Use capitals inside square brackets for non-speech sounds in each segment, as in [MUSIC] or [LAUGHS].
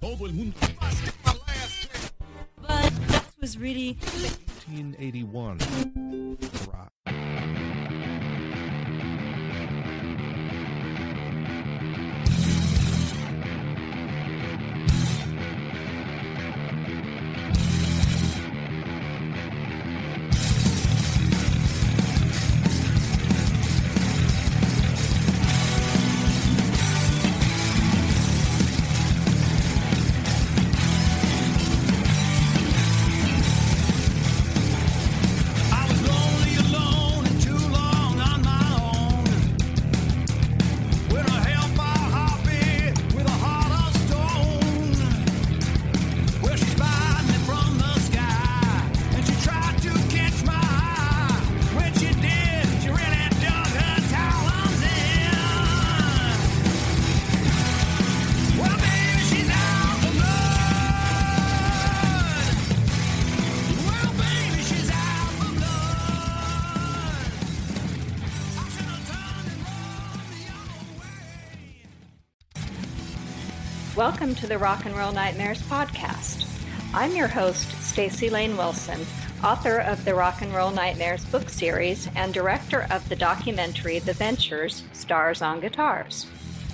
Todo el mundo. But that was really 1981. Rock. To the Rock and Roll Nightmares podcast. I'm your host, Staci Layne Wilson, author of the Rock and Roll Nightmares book series and director of the documentary The Ventures Stars on Guitars.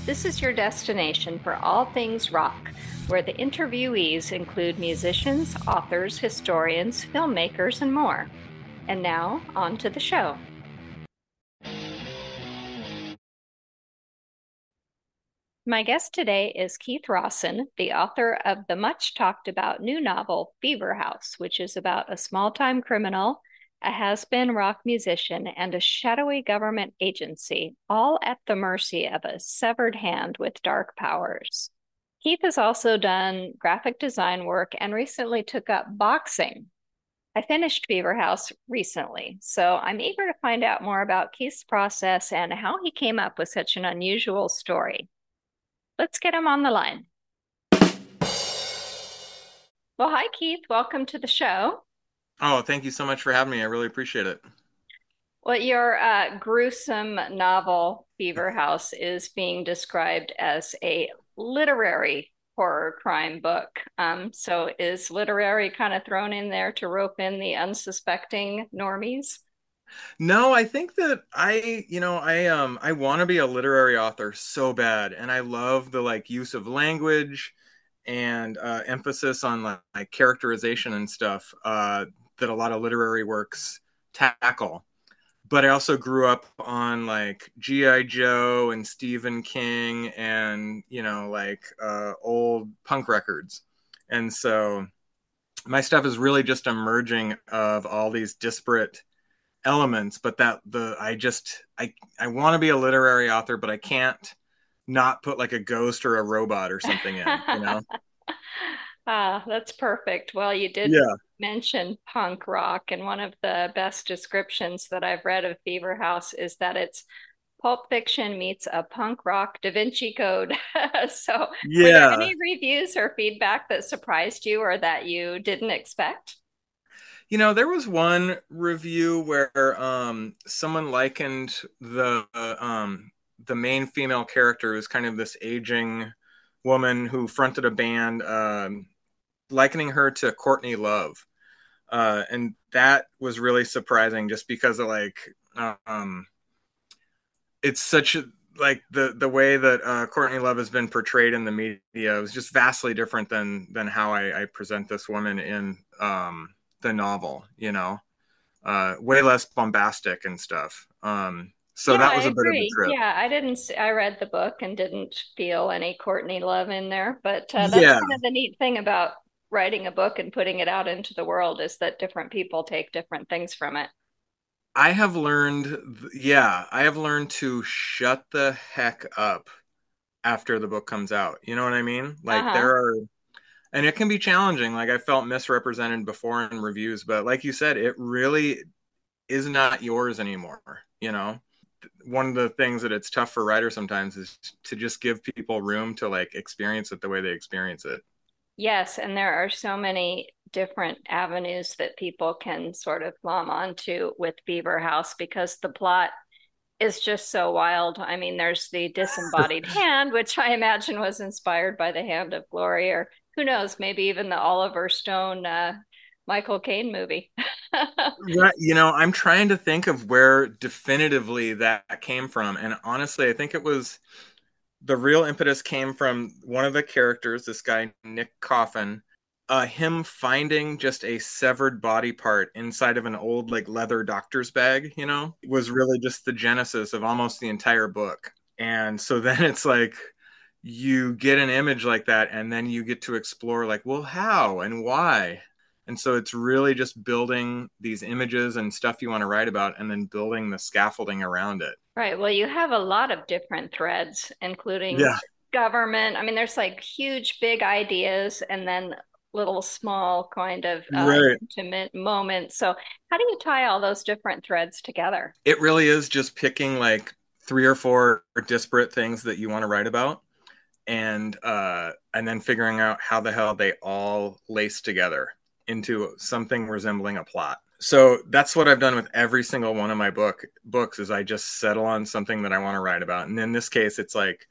This is your destination for all things rock, where the interviewees include musicians, authors, historians, filmmakers, and more. And now, on to the show. My guest today is Keith Rosson, the author of the much talked about new novel Fever House, which is about a small time criminal, a has been rock musician, and a shadowy government agency, all at the mercy of a severed hand with dark powers. Keith has also done graphic design work and recently took up boxing. I finished Fever House recently, so I'm eager to find out more about Keith's process and how he came up with such an unusual story. Let's get him on the line. Well, hi, Keith. Welcome to the show. Oh, thank you so much for having me. I really appreciate it. Well, your uh, gruesome novel, Fever House, is being described as a literary horror crime book. Um, so, is literary kind of thrown in there to rope in the unsuspecting normies? No, I think that I, you know, I um I want to be a literary author so bad and I love the like use of language and uh emphasis on like, like characterization and stuff uh that a lot of literary works tackle. But I also grew up on like G.I. Joe and Stephen King and, you know, like uh old punk records. And so my stuff is really just a merging of all these disparate elements but that the i just i i want to be a literary author but i can't not put like a ghost or a robot or something in you know [LAUGHS] Ah, that's perfect. Well, you did yeah mention punk rock, and one of the best descriptions that I've read of Fever House is that it's Pulp Fiction meets a punk rock Da Vinci Code. [LAUGHS] So, were there yeah any reviews or feedback that surprised you or that you didn't expect? You know there was one review where um someone likened the uh, um the main female character is kind of this aging woman who fronted a band um likening her to courtney love. Uh and that was really surprising just because of like um it's such a like the the way that uh, Courtney Love has been portrayed in the media was just vastly different than than how I, I present this woman in um, the novel. You know, uh, way less bombastic and stuff. Um, so Yeah, that I was a bit of a agree. trip. Yeah, I didn't I read the book and didn't feel any Courtney Love in there, but uh, that's Yeah, kind of the neat thing about writing a book and putting it out into the world is that different people take different things from it. I have learned. Yeah, I have learned to shut the heck up after the book comes out. You know what I mean? Like Uh-huh. there are and it can be challenging. Like I felt misrepresented before in reviews, but like you said, it really is not yours anymore. You know, one of the things that it's tough for writers sometimes is to just give people room to like experience it the way they experience it. Yes, and there are so many different avenues that people can sort of glom onto with Fever House because the plot is just so wild. I mean, there's the disembodied [LAUGHS] hand, which I imagine was inspired by the Hand of Glory, or who knows, maybe even the Oliver Stone uh, Michael Caine movie. [LAUGHS] right, you know, I'm trying to think of where definitively that came from, and honestly, I think it was the real impetus came from one of the characters, this guy Nick Coffin, uh, him finding just a severed body part inside of an old like leather doctor's bag, you know, was really just the genesis of almost the entire book. And so then it's like you get an image like that, and then you get to explore like, well, how and why. And so it's really just building these images and stuff you want to write about, and then building the scaffolding around it. Right. Well, you have a lot of different threads, including Yeah. government. I mean, there's like huge, big ideas and then little small kind of uh, Right. intimate moments. So, how do you tie all those different threads together? it really is just picking like three or four disparate things that you want to write about and uh and then figuring out how the hell they all lace together into something resembling a plot. So that's what i've done with every single one of my book books is i just settle on something that i want to write about. And in this case it's like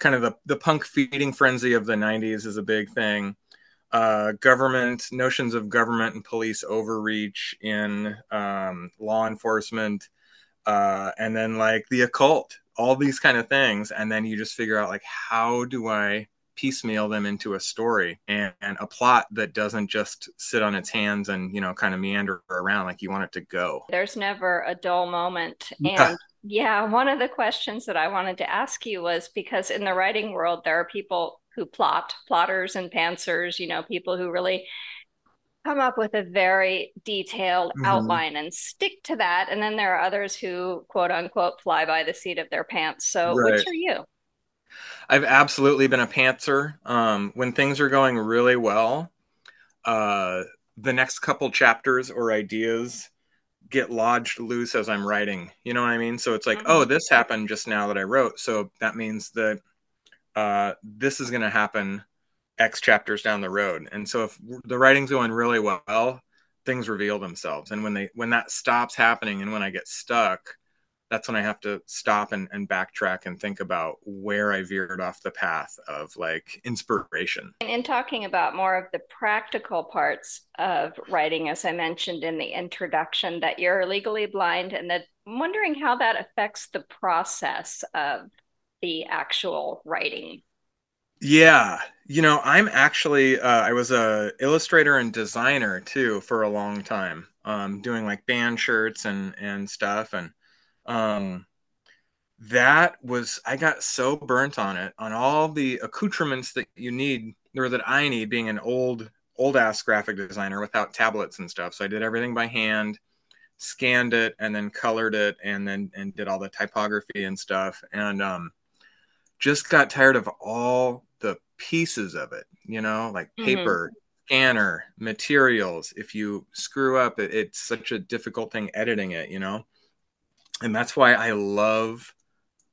kind of the, the punk feeding frenzy of the 90s is a big thing. Uh, government notions of government and police overreach in um, law enforcement uh, and then like the occult, all these kind of things, and then you just figure out like how do I piecemeal them into a story and, and a plot that doesn't just sit on its hands and you know kind of meander around like you want it to go. There's never a dull moment. [LAUGHS] And yeah, one of the questions that I wanted to ask you was because in the writing world, there are people who plot, plotters and pantsers, you know, people who really come up with a very detailed Mhm. outline and stick to that. And then there are others who, quote unquote, fly by the seat of their pants. So, Right. which are you? I've absolutely been a pantser. Um, when things are going really well, uh, the next couple chapters or ideas get lodged loose as I'm writing. You know what I mean? So it's like, Mhm. oh, this happened just now that I wrote. So that means that uh, this is going to happen X chapters down the road. And so if the writing's going really well, things reveal themselves. And when they when that stops happening and when I get stuck, that's when I have to stop and, and backtrack and think about where I veered off the path of like inspiration. And in talking about more of the practical parts of writing, as I mentioned in the introduction, that you're legally blind, and that I'm wondering how that affects the process of the actual writing. Yeah, you know, I'm actually uh, I was a illustrator and designer too for a long time, um, doing like band shirts and and stuff, and um, that was I got so burnt on it on all the accoutrements that you need or that I need being an old old ass graphic designer without tablets and stuff. So I did everything by hand, scanned it, and then colored it, and then and did all the typography and stuff, and um, just got tired of all pieces of it. You know, like Mhm. paper, scanner, materials. If you screw up, it, it's such a difficult thing editing it. You know, and that's why I love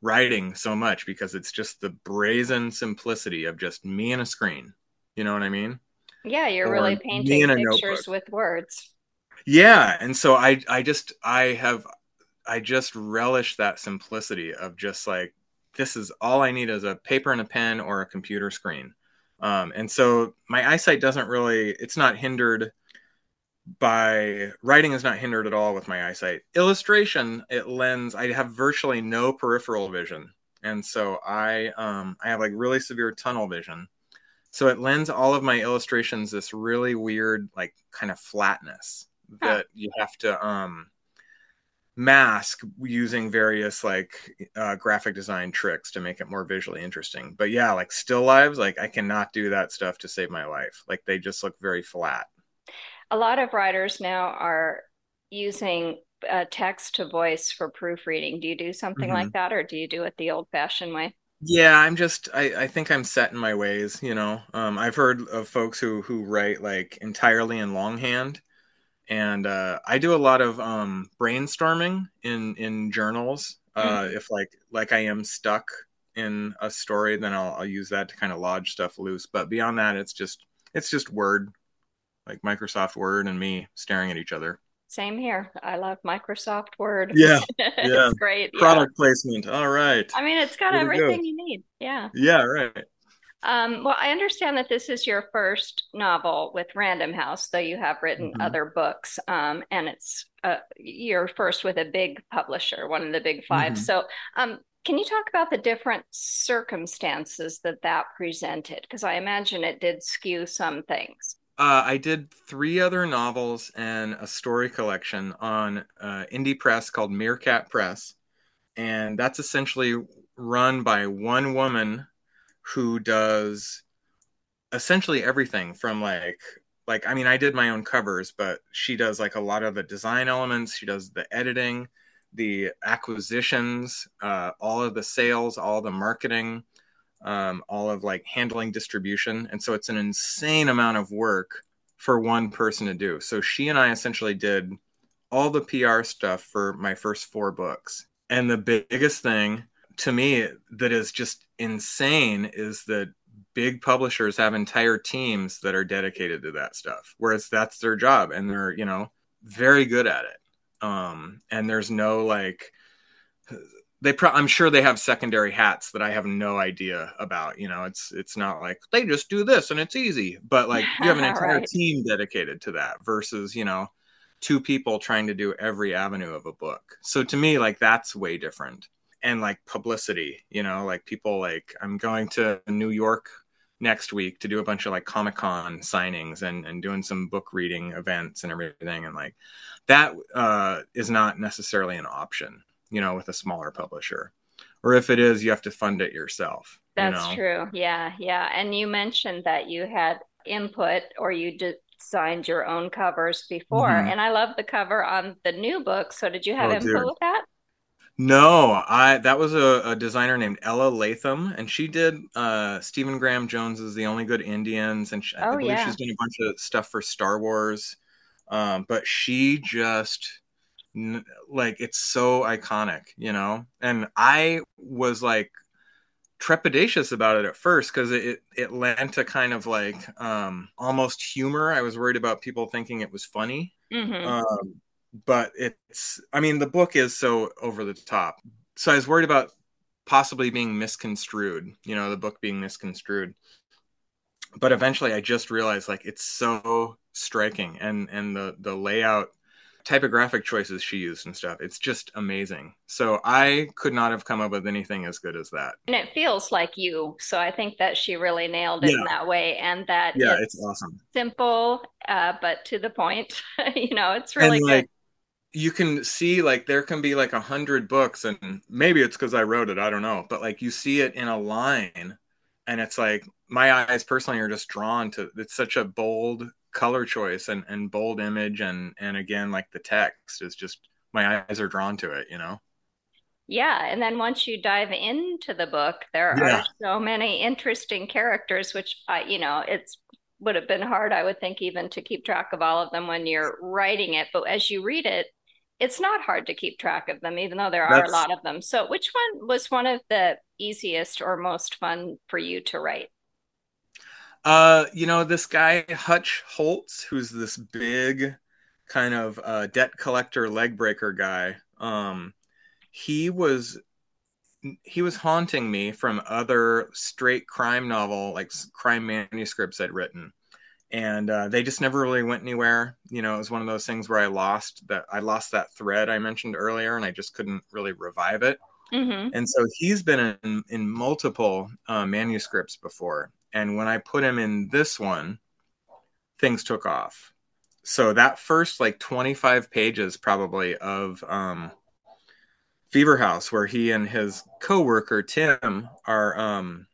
writing so much because it's just the brazen simplicity of just me and a screen. You know what I mean? Yeah, you're Or really painting pictures notebook. with words. Yeah, and so I I just I have I just relish that simplicity of just like this is all I need is a paper and a pen or a computer screen. Um, and so my eyesight doesn't really it's not hindered by writing is not hindered at all with my eyesight. Illustration it lends I have virtually no peripheral vision. And so I um I have like really severe tunnel vision. So it lends all of my illustrations this really weird like kind of flatness that you have to um mask using various like uh, graphic design tricks to make it more visually interesting. But yeah, like still lives, like I cannot do that stuff to save my life. Like they just look very flat. A lot of writers now are using uh, text to voice for proofreading. Do you do something Mhm. like that, or do you do it the old-fashioned way? Yeah, I'm just I, I think I'm set in my ways, you know. Um, I've heard of folks who who write like entirely in longhand, and uh, I do a lot of um, brainstorming in in journals. Uh, If like like I am stuck in a story, then I'll I'll use that to kind of lodge stuff loose. But beyond that, it's just it's just Word, like Microsoft Word, and me staring at each other. same here. I love Microsoft Word. Yeah, [LAUGHS] it's yeah. great. Yeah. Product placement. All right. I mean, it's got to go. everything you need. Yeah. Yeah, right. Um, well, I understand that this is your first novel with Random House, though you have written Mhm. other books, um, and it's uh, your first with a big publisher, one of the big 5 Mhm. So, um, can you talk about the different circumstances that that presented? Because I imagine it did skew some things. Uh, I did three other novels and a story collection on uh, indie press called Meerkat Press, and that's essentially run by one woman who does essentially everything from like like I mean I did my own covers, but she does like a lot of the design elements. She does the editing, the acquisitions, uh, all of the sales, all the marketing um, all of like handling distribution. And so it's an insane amount of work for one person to do. So she and I essentially did all the PR stuff for my first four books. And the biggest thing to me that is just insane is that big publishers have entire teams that are dedicated to that stuff, whereas that's their job and they're, you know, very good at it. Um, and there's no like, they pro- I'm sure they have secondary hats that I have no idea about. You know, it's it's not like they just do this and it's easy, but like you have an [LAUGHS] entire Right. team dedicated to that versus you know two people trying to do every avenue of a book. So to me, like that's way different. And like publicity, you know, like people like I'm going to New York next week to do a bunch of like Comic Con signings and and doing some book reading events and everything, and like that uh, is not necessarily an option you know, with a smaller publisher. Or if it is, you have to fund it yourself. you That's know? true. Yeah, yeah. And you mentioned that you had input or you designed your own covers before. Mhm. And I love the cover on the new book. So did you have Oh, input with that? No, I that was a, a designer named Ella Laytham, and she did uh, Stephen Graham Jones's The Only Good Indians, and she, I Oh, believe yeah. she's done a bunch of stuff for Star Wars. Um, but she just like it's so iconic, you know. And I was like trepidatious about it at first because it, it lent a kind of like um, almost humor. I was worried about people thinking it was funny. hmm Um, but it's, I mean, the book is so over the top. So I was worried about possibly being misconstrued, you know, the book being misconstrued. But eventually I just realized like it's so striking and and the the layout typographic choices she used and stuff it's just amazing so i could not have come up with anything as good as that And it feels like you. So I think that she really nailed it in that way. And that yeah it's it's awesome simple, uh, but to the point. [LAUGHS] you know, it's really and good. like you can see like there can be like a hundred books and maybe it's because i wrote it i don't know but like you see it in a line and it's like my eyes personally are just drawn to it's such a bold color choice and, and bold image and and again like the text is just my eyes are drawn to it you know Yeah, and then once you dive into the book, there Yeah. are so many interesting characters, which I, you know, it's would have been hard, I would think, even to keep track of all of them when you're writing it. But as you read it, it's not hard to keep track of them, even though there are a lot of them. So, which one was one of the easiest or most fun for you to write? Uh, you know, this guy Hutch Holtz, who's this big kind of uh, debt collector leg breaker guy. Um, he was he was haunting me from other straight crime novel like crime manuscripts I'd written, and uh, they just never really went anywhere. You know, it was one of those things where I lost that I lost that thread I mentioned earlier, and I just couldn't really revive it. hmm And so he's been in, in multiple uh, manuscripts before. And when I put him in this one, things took off. So that first like 25 pages probably of um, Fever House, where he and his coworker Tim are um,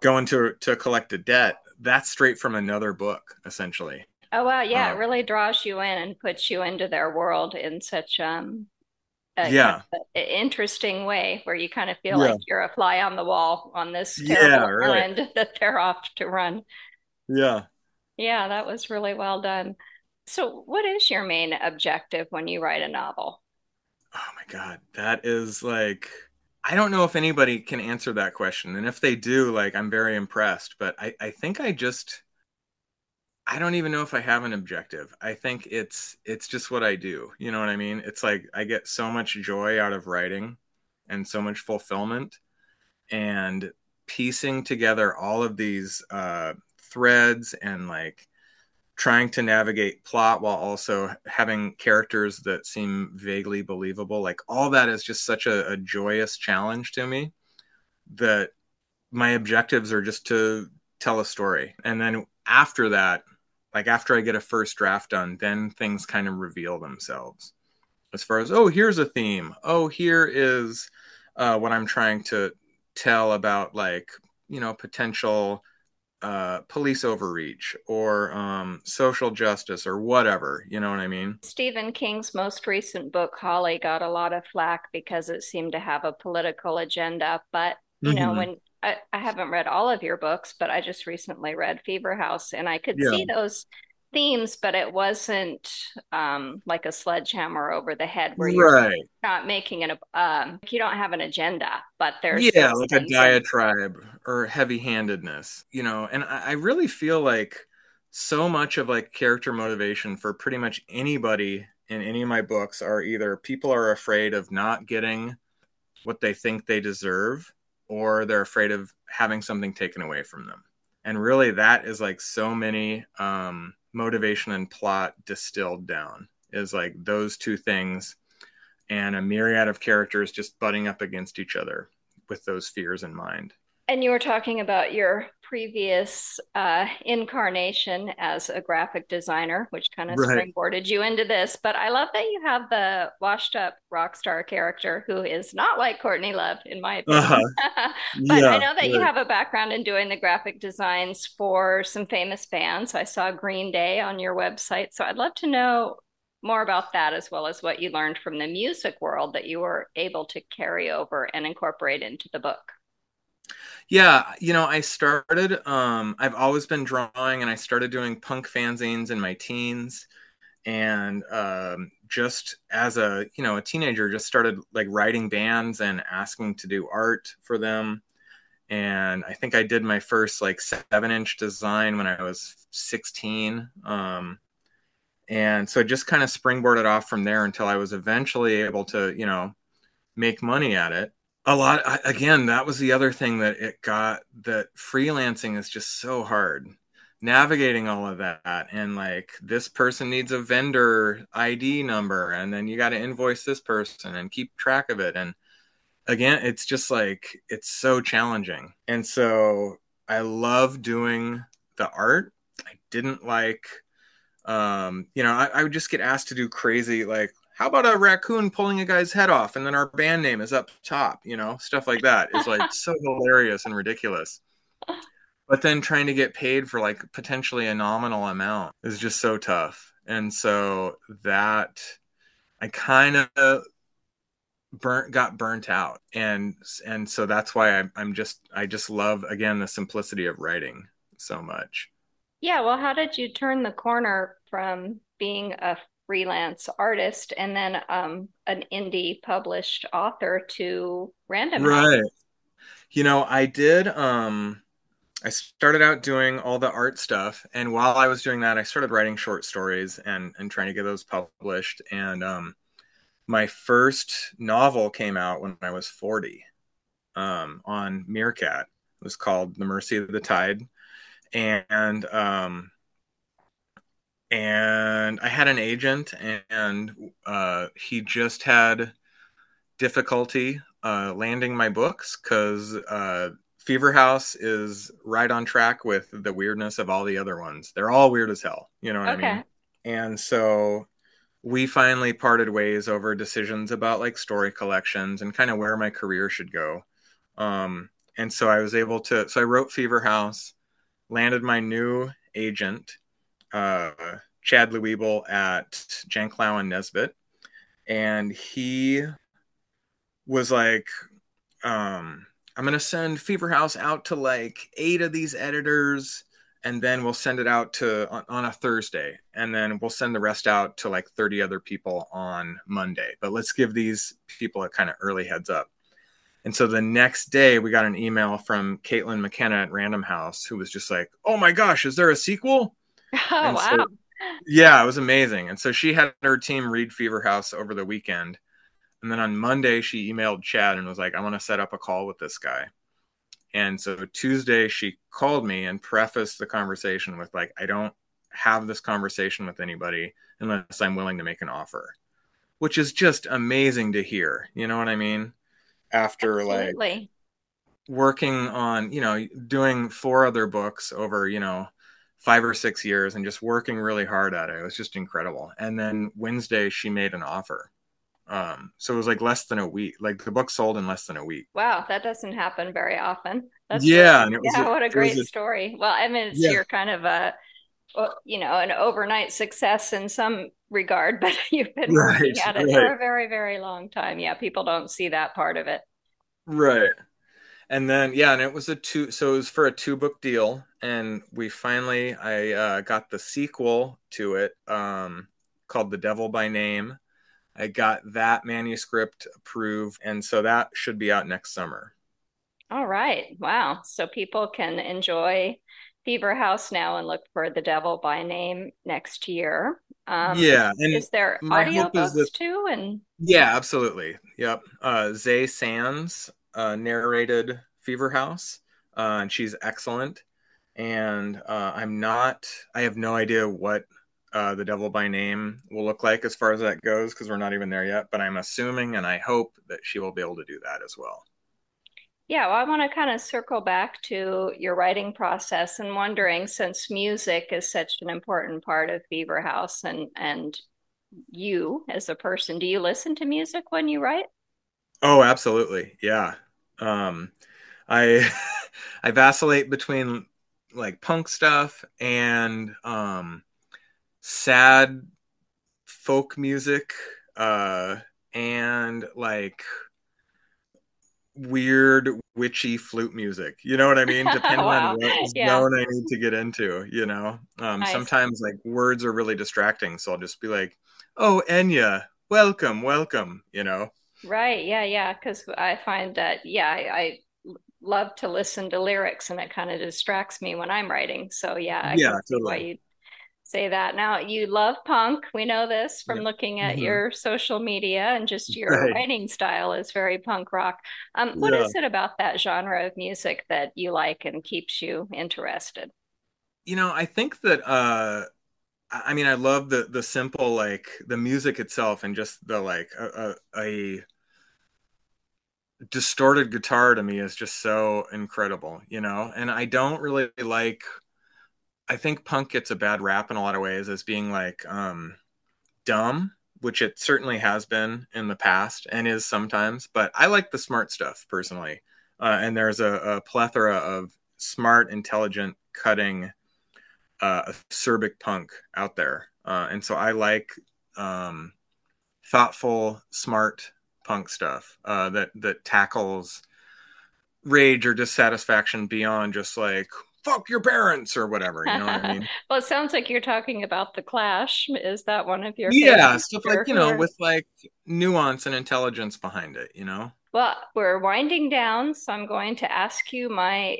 going to to collect a debt, that's straight from another book, essentially. Oh wow, yeah, it Um, really draws you in and puts you into their world in such um a kind Yeah. of interesting way where you kind of feel Yeah. like you're a fly on the wall on this Yeah, terrible errand [LAUGHS] that they're off to run. Yeah. Yeah, that was really well done. So, what is your main objective when you write a novel? Oh my God, that is like, I don't know if anybody can answer that question. And if they do, like, I'm very impressed. But I, I think I just, I don't even know if I have an objective. I think it's it's just what I do. You know what I mean? It's like I get so much joy out of writing and so much fulfillment and piecing together all of these uh, threads and like trying to navigate plot while also having characters that seem vaguely believable. Like all that is just such a, a joyous challenge to me that my objectives are just to tell a story. And then after that like after i get a first draft done then things kind of reveal themselves. As far as oh here's a theme. Oh here is uh, what i'm trying to tell about like you know potential uh, police overreach or um, social justice or whatever. You know what I mean? Stephen King's most recent book, Holly, got a lot of flack because it seemed to have a political agenda. But, you know, Mhm. when I, I haven't read all of your books, but I just recently read Fever House and I could Yeah. see those themes, but it wasn't um, like a sledgehammer over the head where you're Right. not making an, um, you don't have an agenda, but there's yeah, like a diatribe or heavy handedness, you know, and I, I really feel like so much of like character motivation for pretty much anybody in any of my books are either people are afraid of not getting what they think they deserve or they're afraid of having something taken away from them. And really that is like so many um motivation and plot distilled down is like those two things and a myriad of characters just butting up against each other with those fears in mind. And you were talking about your previous uh, incarnation as a graphic designer, which kind of Right. springboarded you into this. But I love that you have the washed up rock star character who is not like Courtney Love, in my opinion. Uh-huh. [LAUGHS] But Yeah, I know that you have a background in doing the graphic designs for some famous bands. I saw Green Day on your website. So I'd love to know more about that as well as what you learned from the music world that you were able to carry over and incorporate into the book. Yeah, you know, I started um I've always been drawing and I started doing punk fanzines in my teens and um just as a, you know, a teenager just started like writing bands and asking to do art for them. And I think I did my first like 7-inch design when I was 16. Um and so just kind of springboarded off from there until I was eventually able to, you know, make money at it a lot I- again that was the other thing that it got that freelancing is just so hard navigating all of that and like this person needs a vendor id number and then you got to invoice this person and keep track of it and again it's just like it's so challenging and so i love doing the art. I didn't like um you know I, I would just get asked to do crazy like how about a raccoon pulling a guy's head off and then our band name is up top you know stuff like that is like [LAUGHS] so hilarious and ridiculous. But then trying to get paid for like potentially a nominal amount is just so tough. And so that i kind of burnt got burnt out. And and so that's why I, i'm just i just love again the simplicity of writing so much. Yeah, well, how did you turn the corner from being a freelance artist and then um, an indie published author to Random House? right you know i did um i started out doing all the art stuff and while i was doing that i started writing short stories and and trying to get those published and um my first novel came out when i was 40 um on meerkat it was called the mercy of the tide and um and i had an agent and uh he just had difficulty uh landing my books because uh fever house is right on track with the weirdness of all the other ones. They're all weird as hell you know what i Okay. mean and so we finally parted ways over decisions about like story collections and kind of where my career should go. Um and so i was able to so i wrote fever house landed my new agent, uh, Chad Luibl at Janklow and Nesbit, and he was like, um, "I'm gonna send Fever House out to like eight of these editors, and then we'll send it out to on, on a Thursday, and then we'll send the rest out to like 30 other people on Monday. But let's give these people a kind of early heads up." And so the next day, we got an email from Caitlin McKenna at Random House, who was just like, "Oh my gosh, is there a sequel?" Oh, [LAUGHS] And wow. so- Yeah, it was amazing. And so she had her team read Fever House over the weekend. And then on Monday, she emailed Chad and was like, I want to set up a call with this guy. And so Tuesday, she called me and prefaced the conversation with, like, I don't have this conversation with anybody unless I'm willing to make an offer, which is just amazing to hear. You know what I mean? After like working on, you know, doing four other books over, you know, five or six years and just working really hard at it. It was just incredible. And then Wednesday, she made an offer. Um, so it was like less than a week. Like the book sold in less than a week. Wow, that doesn't happen very often. That's Yeah, really- and it was yeah, a- what a great a- story. Well, I mean, it's Yeah. your kind of a, you know, an overnight success in some regard, [LAUGHS] but you've been working Right, at it for a very, very long time. Yeah, people don't see that part of it. Right. And then yeah, and it was a two so it was for a two book deal and we finally I uh, got the sequel to it um called The Devil by Name. I got that manuscript approved and so that should be out next summer. All right. Wow. So people can enjoy Fever House now and look for The Devil by Name next year. Um, yeah, and is there audio books that- too? And yeah, absolutely. Yep. Uh Zay Sands uh narrated Fever House. Uh and she's excellent. And uh I'm not I have no idea what uh The Devil by Name will look like as far as that goes because we're not even there yet, but I'm assuming and I hope that she will be able to do that as well. Yeah, well, I want to kind of circle back to your writing process and wondering, since music is such an important part of Fever House and and you as a person, do you listen to music when you write? Oh, absolutely. Yeah. Um I [LAUGHS] I vacillate between like punk stuff and um sad folk music uh and like weird witchy flute music. You know what I mean? [LAUGHS] Depending Wow. on what Yeah. zone I need to get into, you know. Um Nice. sometimes like words are really distracting, so I'll just be like, "Oh, Enya, welcome, welcome," you know. Right, yeah, yeah, because I find that, yeah, I, I love to listen to lyrics and it kind of distracts me when I'm writing. So, yeah, I Yeah, why totally. you say that. Now, you love punk. We know this from Yep. looking at Mhm. your social media and just your Right. writing style is very punk rock. Um, what Yeah. is it about that genre of music that you like and keeps you interested? You know, I think that uh I I mean I love the the simple like the music itself and just the like a, a, a distorted guitar to me is just so incredible, you know? And I don't really like I think punk gets a bad rap in a lot of ways as being like um dumb, which it certainly has been in the past and is sometimes, but I like the smart stuff personally. Uh, and there's a, a plethora of smart, intelligent, cutting uh, acerbic punk out there. Uh, and so I like um, thoughtful, smart punk stuff uh, that that tackles rage or dissatisfaction beyond just like fuck your parents or whatever. You know what I mean? [LAUGHS] Well, it sounds like you're talking about The Clash. Is that one of your yeah, stuff like you know are- with like nuance and intelligence behind it. You know? Well, we're winding down, so I'm going to ask you my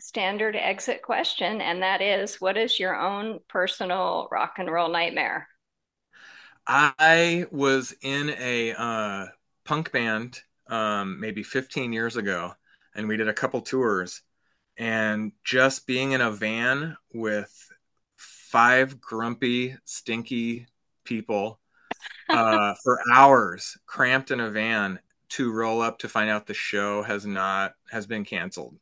standard exit question, and that is, what is your own personal rock and roll nightmare? I was in a uh, punk band um, maybe 15 years ago, and we did a couple tours. And just being in a van with five grumpy, stinky people [LAUGHS] uh, for hours, cramped in a van to roll up to find out the show has not has been canceled,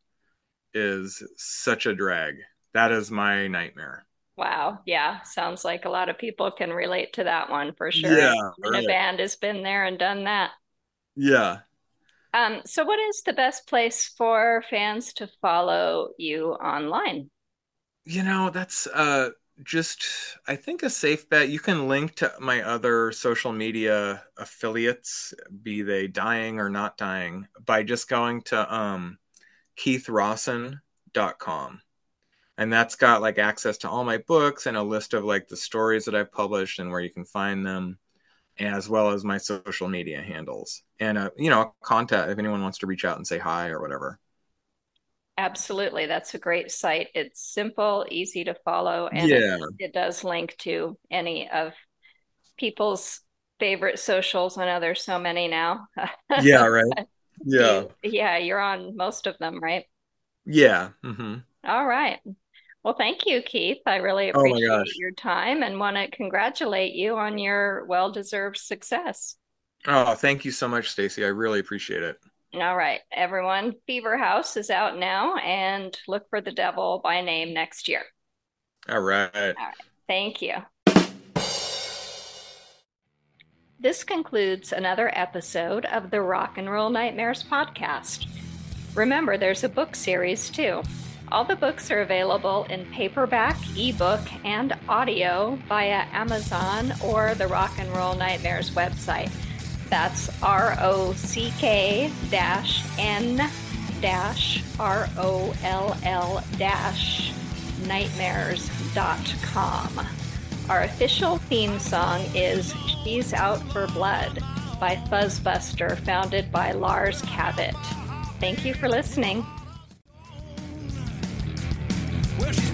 is such a drag. That is my nightmare. Wow, yeah, sounds like a lot of people can relate to that one for sure. Yeah, And a band has been there and done that. Yeah. Um, so what is the best place for fans to follow you online? You know, that's uh just I think a safe bet. You can link to my other social media affiliates, be they dying or not dying, by just going to um keithrosson.com. And that's got like access to all my books and a list of like the stories that I've published and where you can find them, as well as my social media handles. And uh, you know, contact if anyone wants to reach out and say hi or whatever. Absolutely. That's a great site. It's simple, easy to follow, and Yeah. it, it does link to any of people's favorite socials. I know there's so many now. [LAUGHS] Yeah, right. Yeah. Yeah, you're on most of them, right? Yeah. hmm All right. Well, thank you, Keith. I really Oh appreciate your time and want to congratulate you on your well-deserved success. Oh, thank you so much, Staci. I really appreciate it. All right, everyone. Fever House is out now, and look for The Devil by Name next year. All right. Thank you. This concludes another episode of the Rock and Roll Nightmares podcast. Remember, there's a book series too. All the books are available in paperback, ebook, and audio via Amazon or the Rock and Roll Nightmares website. That's R O C K N R O L L nightmares.com. Our official theme song is She's Out for Blood by Fuzzbuster, founded by Lars Cabot. Thank you for listening.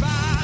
by.